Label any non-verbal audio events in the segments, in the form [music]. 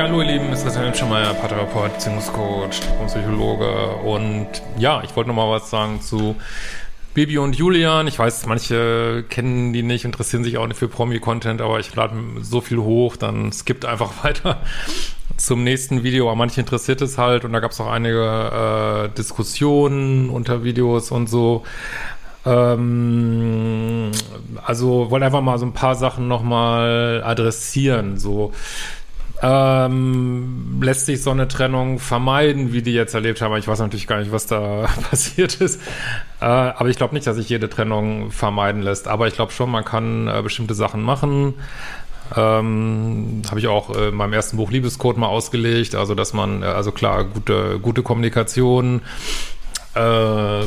Ja, hallo ihr Lieben, es ist Christian Schemeier, Paartherapeut, Beziehungscoach und Psychologe und ja, ich wollte noch mal was sagen zu Baby und Julian. Ich weiß, manche kennen die nicht, interessieren sich auch nicht für Promi-Content, aber ich lade so viel hoch, dann skippt einfach [laughs] weiter zum nächsten Video. Aber manche interessiert es halt und da gab es auch einige äh, Diskussionen unter Videos und so. Ähm, also wollte einfach mal so ein paar Sachen nochmal adressieren. So ähm, lässt sich so eine Trennung vermeiden, wie die jetzt erlebt haben. Ich weiß natürlich gar nicht, was da [laughs] passiert ist. Äh, aber ich glaube nicht, dass sich jede Trennung vermeiden lässt. Aber ich glaube schon, man kann äh, bestimmte Sachen machen. Ähm, habe ich auch äh, in meinem ersten Buch Liebescode mal ausgelegt. Also, dass man, äh, also klar, gute, gute Kommunikation, äh,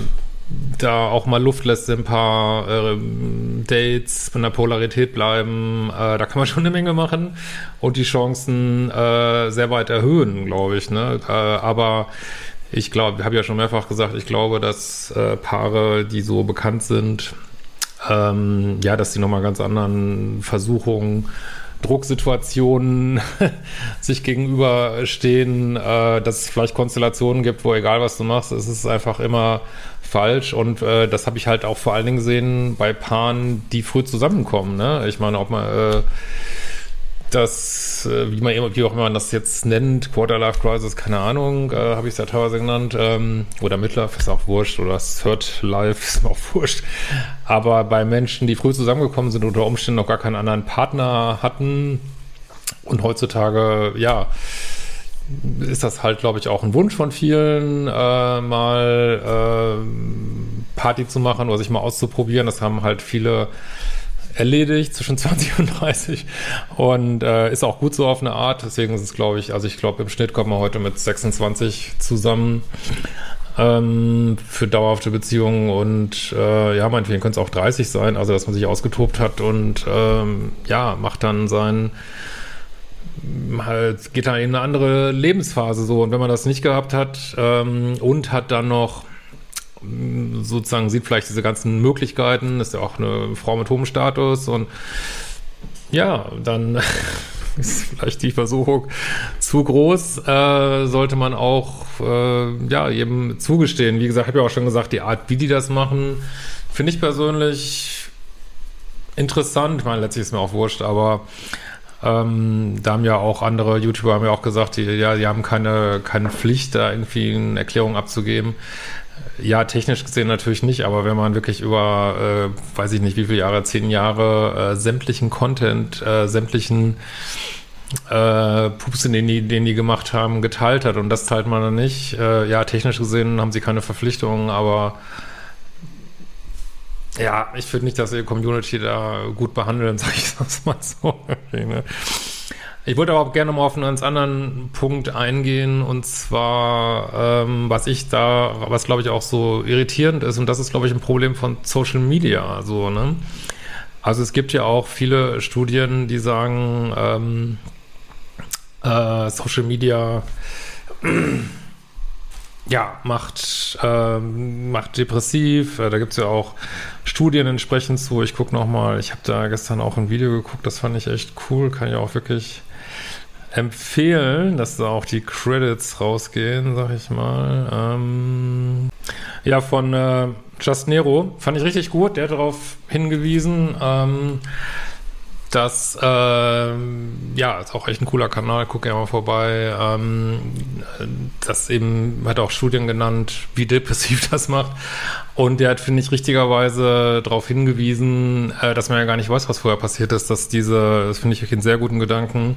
da auch mal Luft lässt, ein paar äh, Dates von der Polarität bleiben, äh, da kann man [laughs] schon eine Menge machen und die Chancen äh, sehr weit erhöhen, glaube ich. Ne? Äh, aber ich glaube, habe ja schon mehrfach gesagt, ich glaube, dass äh, Paare, die so bekannt sind, ähm, ja, dass die nochmal ganz anderen Versuchungen Drucksituationen [laughs] sich gegenüberstehen, äh, dass es vielleicht Konstellationen gibt, wo egal was du machst, es ist einfach immer falsch und äh, das habe ich halt auch vor allen Dingen gesehen bei Paaren, die früh zusammenkommen. Ne? Ich meine, ob man äh, das, äh, wie man wie auch immer man das jetzt nennt, Quarter-Life Crisis, keine Ahnung, äh, habe ich es ja teilweise genannt, ähm, oder Midlife ist auch wurscht, oder Third Life [laughs] ist auch wurscht. Aber bei Menschen, die früh zusammengekommen sind, unter Umständen noch gar keinen anderen Partner hatten und heutzutage, ja, ist das halt, glaube ich, auch ein Wunsch von vielen, äh, mal äh, Party zu machen oder sich mal auszuprobieren. Das haben halt viele erledigt zwischen [laughs] 20 und 30 und äh, ist auch gut so auf eine Art. Deswegen ist es, glaube ich, also ich glaube, im Schnitt kommen wir heute mit 26 zusammen ähm, für dauerhafte Beziehungen und äh, ja, meinetwegen können es auch 30 sein, also dass man sich ausgetobt hat und ähm, ja, macht dann sein halt, geht dann in eine andere Lebensphase so und wenn man das nicht gehabt hat ähm, und hat dann noch sozusagen sieht vielleicht diese ganzen Möglichkeiten, ist ja auch eine Frau mit hohem Status und ja, dann [laughs] ist vielleicht die Versuchung zu groß, äh, sollte man auch äh, ja eben zugestehen. Wie gesagt, habe ich auch schon gesagt, die Art, wie die das machen, finde ich persönlich interessant. Ich meine, letztlich ist mir auch wurscht, aber ähm, da haben ja auch andere YouTuber haben ja auch gesagt, die, ja, die haben keine, keine Pflicht, da irgendwie eine Erklärung abzugeben. Ja, technisch gesehen natürlich nicht, aber wenn man wirklich über, äh, weiß ich nicht, wie viele Jahre, zehn Jahre, äh, sämtlichen Content, äh, sämtlichen äh, Pups, den die, den die gemacht haben, geteilt hat und das teilt man dann nicht. Äh, ja, technisch gesehen haben sie keine Verpflichtungen, aber ja, ich finde nicht, dass ihr Community da gut behandeln, sage ich [laughs] das mal so. Ne? Ich wollte aber auch gerne mal auf einen ganz anderen Punkt eingehen und zwar, ähm, was ich da, was glaube ich auch so irritierend ist und das ist glaube ich ein Problem von Social Media, so, ne? Also es gibt ja auch viele Studien, die sagen, ähm, äh, Social Media ja, macht, äh, macht depressiv. Äh, da gibt's ja auch Studien entsprechend zu. Ich gucke nochmal, ich habe da gestern auch ein Video geguckt, das fand ich echt cool. Kann ich auch wirklich empfehlen, dass da auch die Credits rausgehen, sag ich mal. Ähm, ja, von äh, Just Nero fand ich richtig gut. Der hat darauf hingewiesen, ähm, dass, ähm, ja, ist auch echt ein cooler Kanal, guck ja mal vorbei. Ähm, das eben, hat auch Studien genannt, wie depressiv [laughs] das macht. Und der hat, finde ich, richtigerweise darauf hingewiesen, äh, dass man ja gar nicht weiß, was vorher passiert ist, dass diese, das finde ich einen sehr guten Gedanken,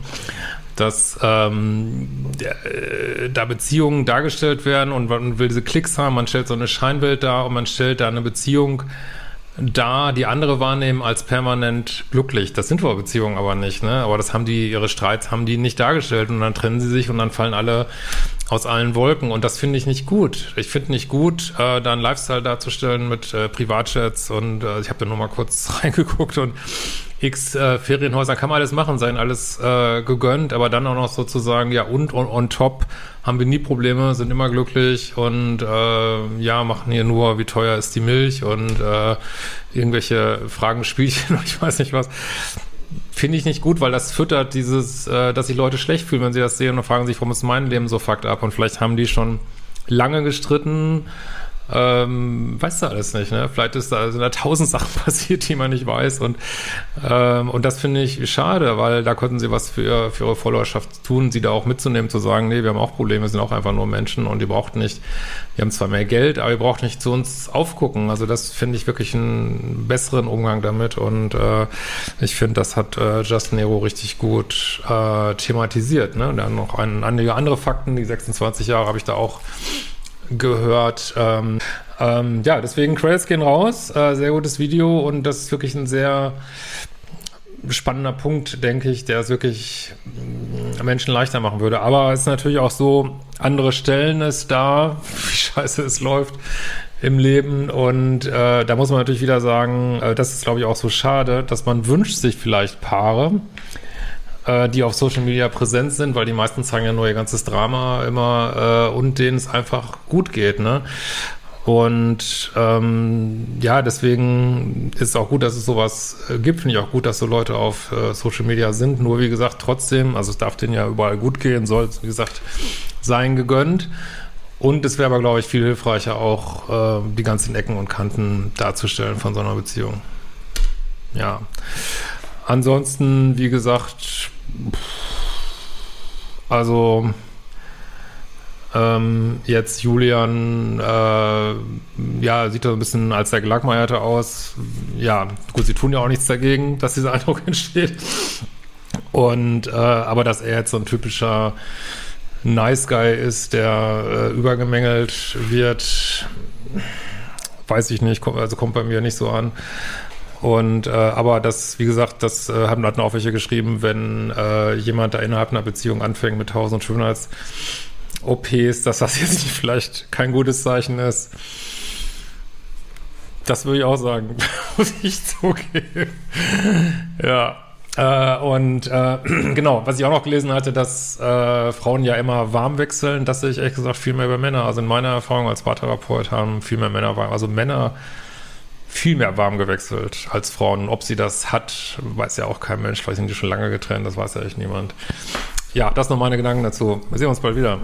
dass ähm, äh, da Beziehungen dargestellt werden und man will diese Klicks haben, man stellt so eine Scheinwelt dar und man stellt da eine Beziehung da die andere wahrnehmen als permanent glücklich. Das sind wohl Beziehungen aber nicht, ne? Aber das haben die, ihre Streits haben die nicht dargestellt und dann trennen sie sich und dann fallen alle aus allen Wolken und das finde ich nicht gut. Ich finde nicht gut, äh, da einen Lifestyle darzustellen mit äh, Privatchats und äh, ich habe da nur mal kurz [laughs] reingeguckt und x äh, Ferienhäuser kann man alles machen, sein alles äh, gegönnt, aber dann auch noch sozusagen, ja, und on, on top haben wir nie Probleme, sind immer glücklich und äh, ja, machen hier nur, wie teuer ist die Milch und äh, irgendwelche Fragen, Spielchen [laughs] und ich weiß nicht was. finde ich nicht gut, weil das füttert dieses, äh, dass sich Leute schlecht fühlen, wenn sie das sehen und fragen sich, warum ist mein Leben so fucked up? Und vielleicht haben die schon lange gestritten, ähm, weißt du alles nicht, ne? Vielleicht ist da, sind da tausend [laughs] Sachen passiert, die man nicht weiß und, ähm, und das finde ich schade, weil da konnten sie was für, für ihre Followerschaft tun, sie da auch mitzunehmen, zu sagen, nee, wir haben auch Probleme, wir sind auch einfach nur Menschen und ihr braucht nicht, wir haben zwar mehr Geld, aber ihr braucht nicht zu uns aufgucken. Also das finde ich wirklich einen besseren Umgang damit und äh, ich finde, das hat äh, Justin Nero richtig gut äh, thematisiert, ne? Und dann noch ein, einige andere Fakten, die 26 Jahre habe ich da auch gehört. Ähm, ähm, ja, deswegen Credits gehen raus. Äh, sehr gutes Video und das ist wirklich ein sehr spannender Punkt, denke ich, der es wirklich mm, Menschen leichter machen würde. Aber es ist natürlich auch so, andere Stellen ist da, [laughs] wie scheiße es läuft im Leben und äh, da muss man natürlich wieder sagen, äh, das ist glaube ich auch so schade, dass man wünscht sich vielleicht Paare, äh, die auf Social Media präsent sind, weil die meisten zeigen ja nur ihr ganzes Drama immer äh, und denen es einfach gut geht, ne? Und ähm, ja, deswegen ist es auch gut, dass es sowas äh, gibt. Finde ich auch gut, dass so Leute auf äh, Social Media sind. Nur wie gesagt, trotzdem, also es darf denen ja überall gut gehen, soll, wie gesagt, sein gegönnt. Und es wäre aber, glaube ich, viel hilfreicher, auch äh, die ganzen Ecken und Kanten darzustellen von so einer Beziehung. Ja. Ansonsten, wie gesagt, also ähm, jetzt Julian, äh, ja, sieht so ein bisschen als der Gelackmeierte aus. Ja, gut, sie tun ja auch nichts dagegen, dass dieser Eindruck [laughs] entsteht. Und äh, aber dass er jetzt so ein typischer Nice Guy ist, der äh, übergemängelt wird, weiß ich nicht, also kommt bei mir nicht so an. Und äh, aber das, wie gesagt, das äh, haben hatten auch welche geschrieben, wenn äh, jemand da innerhalb einer Beziehung anfängt mit tausend Schönheits-OPs, dass das [laughs] jetzt nicht vielleicht kein gutes Zeichen ist. Das würde ich auch sagen, [laughs] muss ich zugeben. ja. Äh, und äh, [clears throat] genau, was ich auch noch gelesen hatte, dass äh, Frauen ja immer warm wechseln, das sehe ich ehrlich gesagt viel mehr bei Männern. Also in meiner Erfahrung als Paartherapeut haben viel mehr Männer warm. Also Männer viel mehr warm gewechselt als Frauen. Ob sie das hat, weiß ja auch kein Mensch. Vielleicht sind die schon lange getrennt, das weiß ja echt niemand. Ja, das noch meine Gedanken dazu. Wir sehen uns bald wieder.